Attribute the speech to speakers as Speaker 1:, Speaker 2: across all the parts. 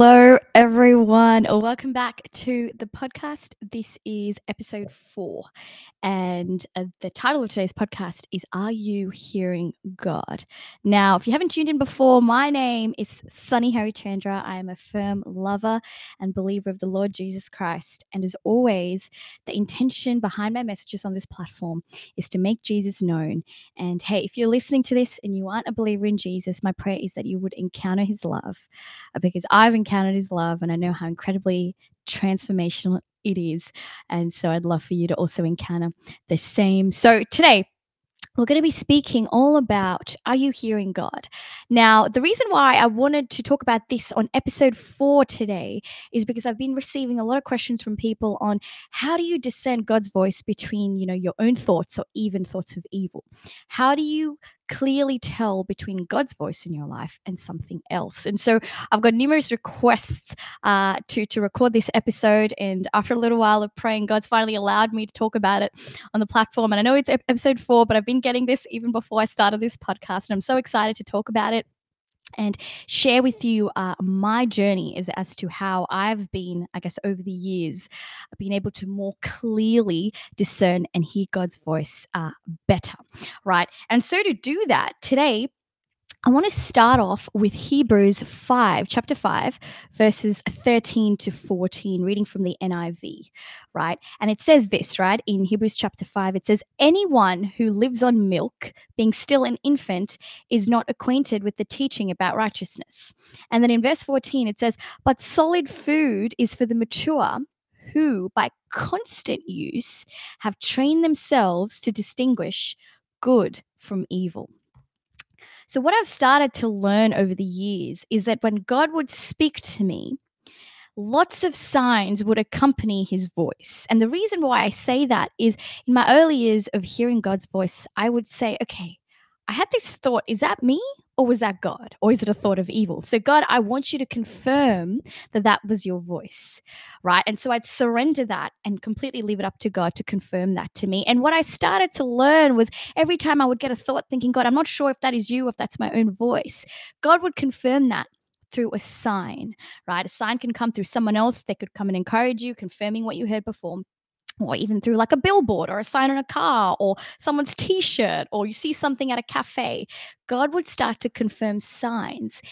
Speaker 1: Hello. Hello, everyone. Welcome back to the podcast. This is episode four, and uh, the title of today's podcast is Are You Hearing God? Now, if you haven't tuned in before, my name is Sunni Harry Harichandra. I am a firm lover and believer of the Lord Jesus Christ. And as always, the intention behind my messages on this platform is to make Jesus known. And hey, if you're listening to this and you aren't a believer in Jesus, my prayer is that you would encounter his love uh, because I've encountered love and I know how incredibly transformational it is. And so I'd love for you to also encounter the same. So today, we're going to be speaking all about Are You Hearing God? Now, the reason why I wanted to talk about this on episode four today is because I've been receiving a lot of questions from people on how do you discern God's voice between, you know, your own thoughts or even thoughts of evil? How do you clearly tell between God's voice in your life and something else. And so I've got numerous requests uh, to to record this episode. And after a little while of praying, God's finally allowed me to talk about it on the platform. And I know it's episode four, but I've been getting this even before I started this podcast, and I'm so excited to talk about it and share with you uh, my journey as, as to how I've been, I guess, over the years, being able to more clearly discern and hear God's voice uh, better, right? And so to do that today, I want to start off with Hebrews 5, chapter 5, verses 13 to 14, reading from the NIV, right? And it says this, right? In Hebrews chapter 5, it says, Anyone who lives on milk, being still an infant, is not acquainted with the teaching about righteousness. And then in verse 14, it says, But solid food is for the mature who, by constant use, have trained themselves to distinguish good from evil. So, what I've started to learn over the years is that when God would speak to me, lots of signs would accompany his voice. And the reason why I say that is in my early years of hearing God's voice, I would say, okay, I had this thought, is that me? Or was that God? Or is it a thought of evil? So, God, I want you to confirm that that was your voice, right? And so I'd surrender that and completely leave it up to God to confirm that to me. And what I started to learn was every time I would get a thought thinking, God, I'm not sure if that is you, if that's my own voice, God would confirm that through a sign, right? A sign can come through someone else. They could come and encourage you, confirming what you heard before or even through like a billboard or a sign on a car or someone's t shirt or you see something at a cafe, God would start to confirm signs.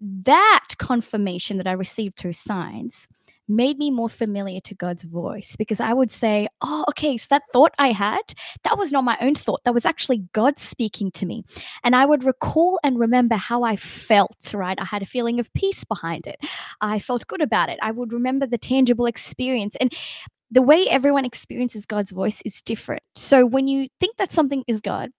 Speaker 1: That confirmation that I received through signs made me more familiar to God's voice because I would say, Oh, okay, so that thought I had, that was not my own thought. That was actually God speaking to me. And I would recall and remember how I felt, right? I had a feeling of peace behind it. I felt good about it. I would remember the tangible experience. And the way everyone experiences God's voice is different. So when you think that something is God,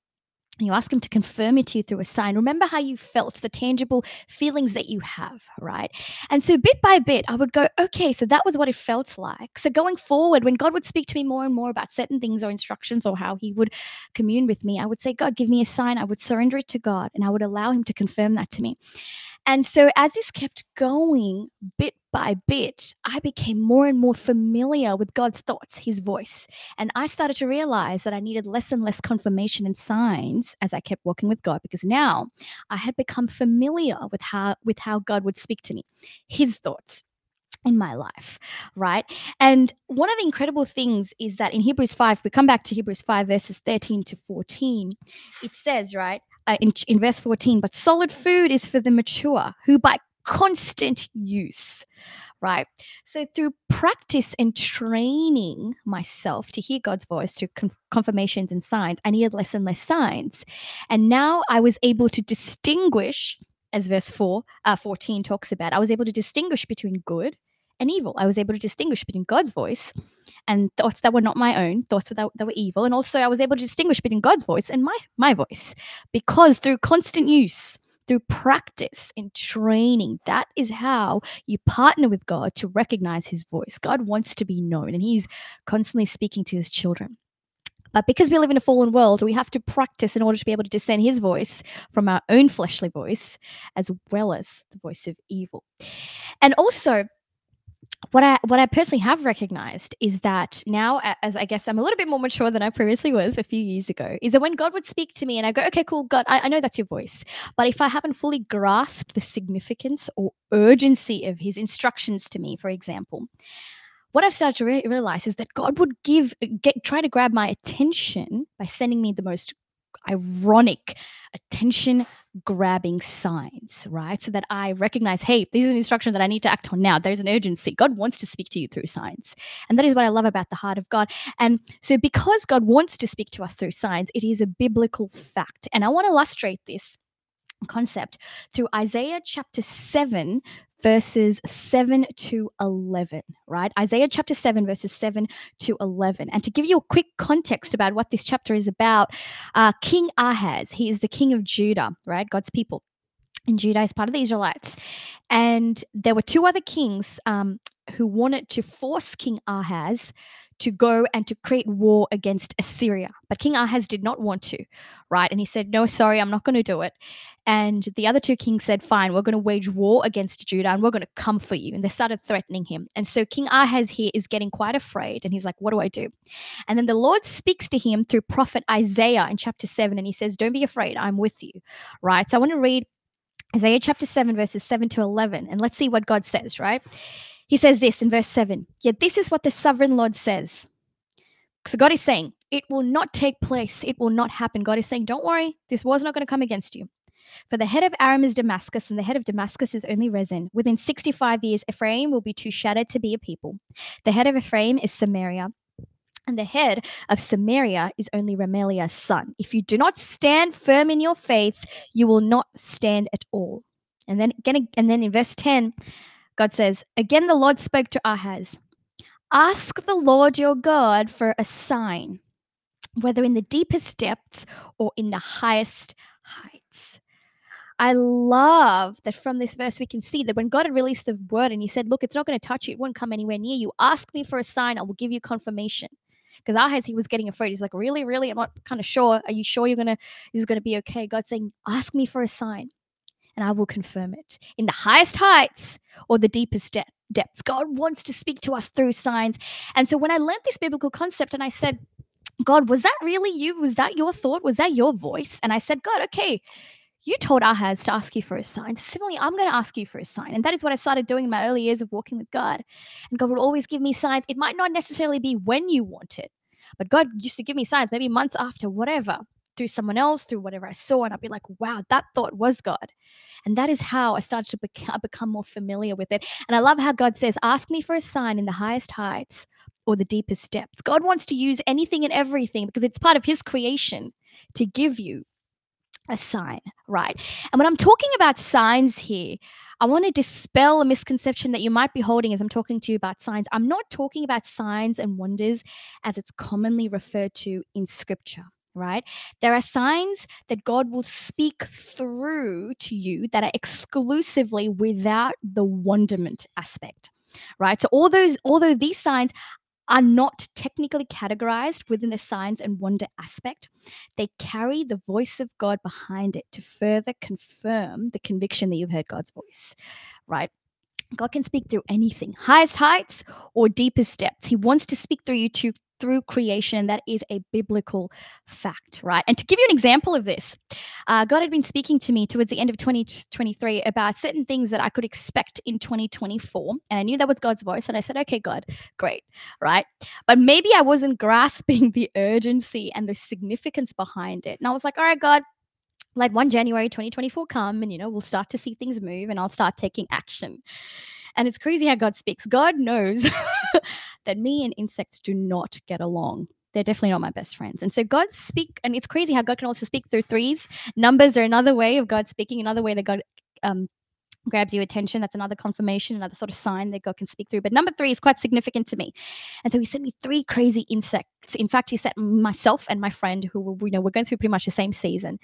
Speaker 1: you ask him to confirm it to you through a sign. Remember how you felt, the tangible feelings that you have, right? And so bit by bit, I would go, okay, so that was what it felt like. So going forward, when God would speak to me more and more about certain things or instructions or how he would commune with me, I would say, God, give me a sign. I would surrender it to God and I would allow him to confirm that to me. And so as this kept going bit by bit, I became more and more familiar with God's thoughts, his voice. And I started to realize that I needed less and less confirmation and signs as I kept walking with God because now I had become familiar with how with how God would speak to me, his thoughts in my life, right? And one of the incredible things is that in Hebrews 5, we come back to Hebrews 5, verses 13 to 14, it says, right, uh, in, in verse 14, but solid food is for the mature who by constant use right? So through practice and training myself to hear God's voice through con- confirmations and signs, I needed less and less signs. And now I was able to distinguish, as verse 4, uh, 14 talks about, I was able to distinguish between good and evil. I was able to distinguish between God's voice and thoughts that were not my own, thoughts that, that were evil. And also I was able to distinguish between God's voice and my, my voice because through constant use, through practice and training. That is how you partner with God to recognize his voice. God wants to be known, and he's constantly speaking to his children. But because we live in a fallen world, we have to practice in order to be able to discern his voice from our own fleshly voice, as well as the voice of evil. And also, what I what I personally have recognized is that now, as I guess I'm a little bit more mature than I previously was a few years ago, is that when God would speak to me and I go, okay, cool, God, I, I know that's your voice, but if I haven't fully grasped the significance or urgency of His instructions to me, for example, what I've started to re- realize is that God would give, get, try to grab my attention by sending me the most ironic, attention grabbing signs, right? So that I recognize, hey, this is an instruction that I need to act on now. There's an urgency. God wants to speak to you through signs. And that is what I love about the heart of God. And so, because God wants to speak to us through signs, it is a biblical fact. And I want to illustrate this concept through Isaiah chapter 7, verses 7 to 11, right? Isaiah chapter 7, verses 7 to 11. And to give you a quick context about what this chapter is about, uh, King Ahaz, he is the king of Judah, right? God's people. in Judah is part of the Israelites. And there were two other kings um, who wanted to force King Ahaz to go and to create war against Assyria. But King Ahaz did not want to, right? And he said, No, sorry, I'm not going to do it. And the other two kings said, Fine, we're going to wage war against Judah and we're going to come for you. And they started threatening him. And so King Ahaz here is getting quite afraid. And he's like, What do I do? And then the Lord speaks to him through prophet Isaiah in chapter 7. And he says, Don't be afraid, I'm with you, right? So I want to read Isaiah chapter 7, verses 7 to 11. And let's see what God says, right? He says this in verse 7 Yet this is what the sovereign Lord says. So God is saying, it will not take place. It will not happen. God is saying, don't worry, this war's not going to come against you. For the head of Aram is Damascus, and the head of Damascus is only Rezin. Within 65 years, Ephraim will be too shattered to be a people. The head of Ephraim is Samaria, and the head of Samaria is only Remaliah's son. If you do not stand firm in your faith, you will not stand at all. And then again, and then in verse 10, God says, Again the Lord spoke to Ahaz. Ask the Lord your God for a sign, whether in the deepest depths or in the highest heights. I love that from this verse we can see that when God had released the word and he said, Look, it's not going to touch you, it won't come anywhere near you. Ask me for a sign, I will give you confirmation. Because Ahaz, he was getting afraid. He's like, Really, really? I'm not kind of sure. Are you sure you're gonna this is gonna be okay? God's saying, Ask me for a sign, and I will confirm it. In the highest heights or the deepest de- depths. God wants to speak to us through signs. And so when I learned this biblical concept and I said, God, was that really you? Was that your thought? Was that your voice? And I said, God, okay, you told Ahaz to ask you for a sign. Similarly, I'm going to ask you for a sign. And that is what I started doing in my early years of walking with God. And God would always give me signs. It might not necessarily be when you want it, but God used to give me signs, maybe months after, whatever, through someone else, through whatever I saw. And I'd be like, wow, that thought was God. And that is how I started to beca- become more familiar with it. And I love how God says, ask me for a sign in the highest heights or the deepest depths. God wants to use anything and everything because it's part of his creation to give you a sign, right? And when I'm talking about signs here, I want to dispel a misconception that you might be holding as I'm talking to you about signs. I'm not talking about signs and wonders as it's commonly referred to in scripture, right? There are signs that God will speak through to you that are exclusively without the wonderment aspect, right? So all those, although these signs are not technically categorized within the signs and wonder aspect. They carry the voice of God behind it to further confirm the conviction that you've heard God's voice, right? God can speak through anything, highest heights or deepest depths. He wants to speak through you to through creation. That is a biblical fact, right? And to give you an example of this, uh, God had been speaking to me towards the end of 2023 about certain things that I could expect in 2024. And I knew that was God's voice. And I said, okay, God, great, right? But maybe I wasn't grasping the urgency and the significance behind it. And I was like, all right, God, let 1 January 2024 come and, you know, we'll start to see things move and I'll start taking action. And it's crazy how God speaks. God knows that me and insects do not get along. They're definitely not my best friends. And so God speak, and it's crazy how God can also speak through threes. Numbers are another way of God speaking, another way that God um, grabs your attention. That's another confirmation, another sort of sign that God can speak through. But number three is quite significant to me. And so he sent me three crazy insects. In fact, he sent myself and my friend, who you know we're going through pretty much the same season,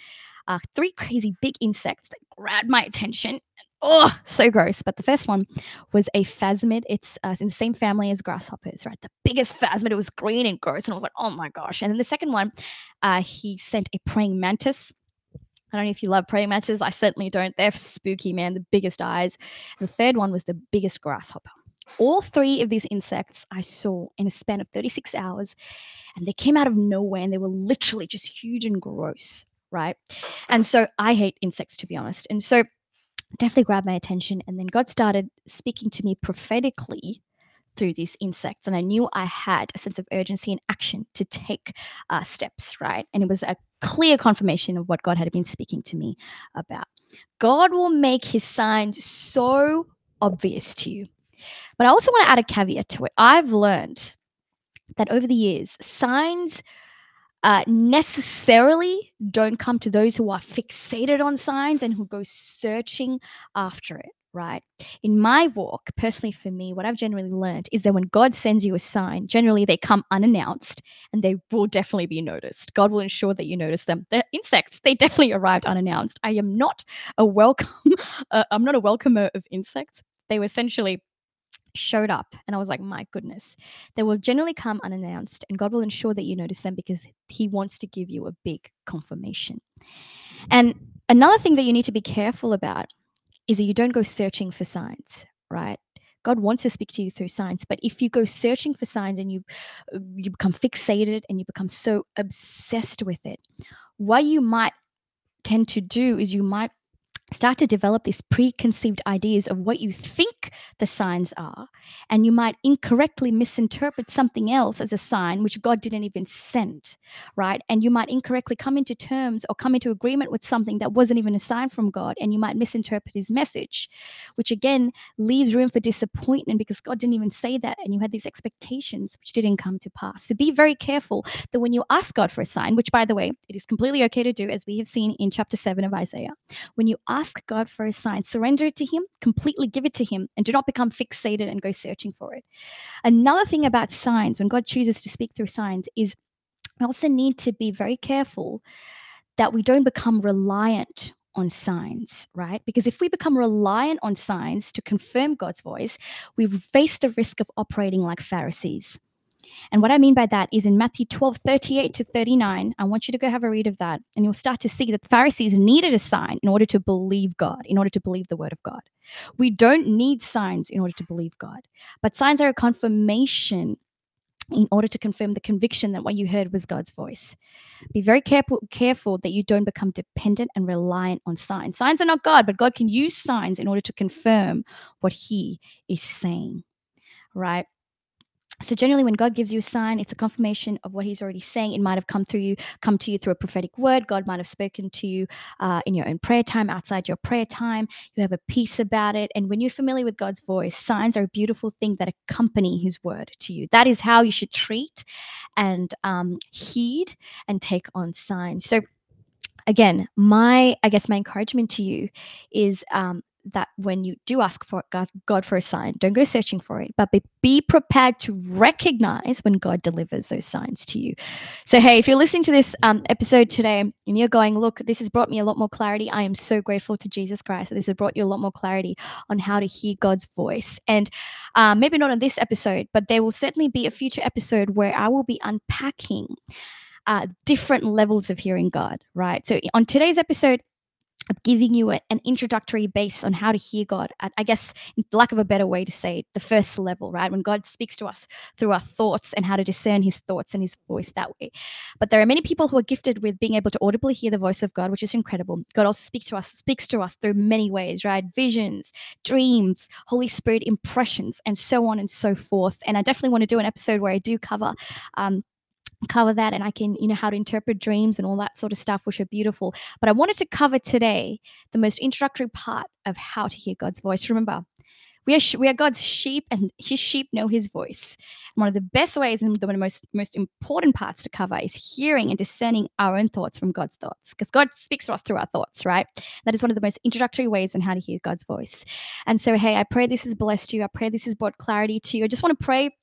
Speaker 1: uh, three crazy big insects that grabbed my attention. Oh, so gross. But the first one was a phasmid. It's uh, in the same family as grasshoppers, right? The biggest phasmid. It was green and gross. And I was like, oh my gosh. And then the second one, uh, he sent a praying mantis. I don't know if you love praying mantises. I certainly don't. They're spooky, man. The biggest eyes. The third one was the biggest grasshopper. All three of these insects I saw in a span of 36 hours, and they came out of nowhere and they were literally just huge and gross, right? And so I hate insects, to be honest. And so definitely grabbed my attention. And then God started speaking to me prophetically through these insects. And I knew I had a sense of urgency and action to take uh, steps, right? And it was a clear confirmation of what God had been speaking to me about. God will make his signs so obvious to you. But I also want to add a caveat to it. I've learned that over the years, signs uh, necessarily don't come to those who are fixated on signs and who go searching after it, right? In my walk, personally for me, what I've generally learned is that when God sends you a sign, generally they come unannounced and they will definitely be noticed. God will ensure that you notice them. The insects, they definitely arrived unannounced. I am not a welcome, uh, I'm not a welcomer of insects. They were essentially showed up and I was like, my goodness, they will generally come unannounced and God will ensure that you notice them because He wants to give you a big confirmation. And another thing that you need to be careful about is that you don't go searching for signs, right? God wants to speak to you through signs, but if you go searching for signs and you uh, you become fixated and you become so obsessed with it, what you might tend to do is you might start to develop these preconceived ideas of what you think the signs are and you might incorrectly misinterpret something else as a sign which god didn't even send right? And you might incorrectly come into terms or come into agreement with something that wasn't even a sign from god and you might misinterpret his message which again leaves room for disappointment because god didn't even say that and you had these expectations which didn't come to pass. So be very careful that when you ask god for a sign which by the way it is completely okay to do as we have seen in chapter 7 of isaiah when you ask God for a sign, surrender it to Him, completely give it to Him, and do not become fixated and go searching for it. Another thing about signs, when God chooses to speak through signs, is we also need to be very careful that we don't become reliant on signs, right? Because if we become reliant on signs to confirm God's voice, we face the risk of operating like Pharisees. And what I mean by that is in Matthew 12, 38 to 39, I want you to go have a read of that. And you'll start to see that the Pharisees needed a sign in order to believe God, in order to believe the word of God. We don't need signs in order to believe God, but signs are a confirmation in order to confirm the conviction that what you heard was God's voice. Be very careful, careful that you don't become dependent and reliant on signs. Signs are not God, but God can use signs in order to confirm what He is saying, right? So generally when god gives you a sign it's a confirmation of what he's already saying. It might have come through you come to you through a prophetic word. God might have spoken to you uh, in your own prayer time outside your prayer time. You have a peace about it. And when you're familiar with god's voice signs are a beautiful thing that accompany his word to you. That is how you should treat and um, heed and take on signs. So again my i guess my encouragement to you is um, that when you do ask for God, God for a sign, don't go searching for it, but be, be prepared to recognize when God delivers those signs to you. So, hey, if you're listening to this um, episode today and you're going, look, this has brought me a lot more clarity, I am so grateful to Jesus Christ that this has brought you a lot more clarity on how to hear God's voice. And um, maybe not on this episode, but there will certainly be a future episode where I will be unpacking. Uh, different levels of hearing God, right? So, on today's episode, of giving you a, an introductory base on how to hear God. At, I guess, lack of a better way to say it, the first level, right? When God speaks to us through our thoughts and how to discern his thoughts and his voice that way. But there are many people who are gifted with being able to audibly hear the voice of God, which is incredible. God also speaks to us, speaks to us through many ways, right? Visions, dreams, Holy Spirit impressions, and so on and so forth. And I definitely want to do an episode where I do cover um, cover that and I can, you know, how to interpret dreams and all that sort of stuff, which are beautiful. But I wanted to cover today the most introductory part of how to hear God's voice. Remember, we are, we are God's sheep and his sheep know his voice. And one of the best ways and the most, most important parts to cover is hearing and discerning our own thoughts from God's thoughts because God speaks to us through our thoughts, right? That is one of the most introductory ways on how to hear God's voice. And so, hey, I pray this has blessed you. I pray this has brought clarity to you. I just want to pray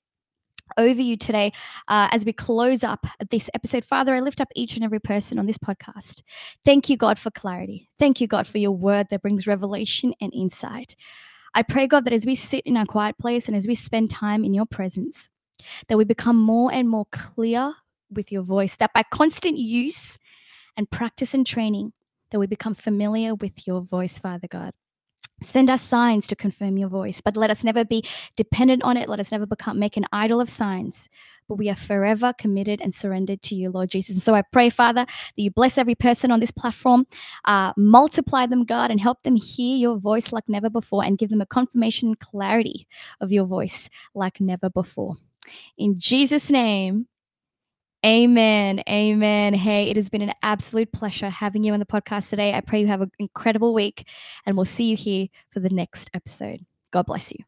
Speaker 1: over you today uh, as we close up this episode. Father, I lift up each and every person on this podcast. Thank you, God, for clarity. Thank you, God, for your word that brings revelation and insight. I pray, God, that as we sit in our quiet place and as we spend time in your presence, that we become more and more clear with your voice, that by constant use and practice and training, that we become familiar with your voice, Father God. Send us signs to confirm your voice, but let us never be dependent on it. Let us never become make an idol of signs. But we are forever committed and surrendered to you, Lord Jesus. And so I pray, Father, that you bless every person on this platform, uh, multiply them, God, and help them hear your voice like never before, and give them a confirmation clarity of your voice like never before. In Jesus' name, Amen. Amen. Hey, it has been an absolute pleasure having you on the podcast today. I pray you have an incredible week, and we'll see you here for the next episode. God bless you.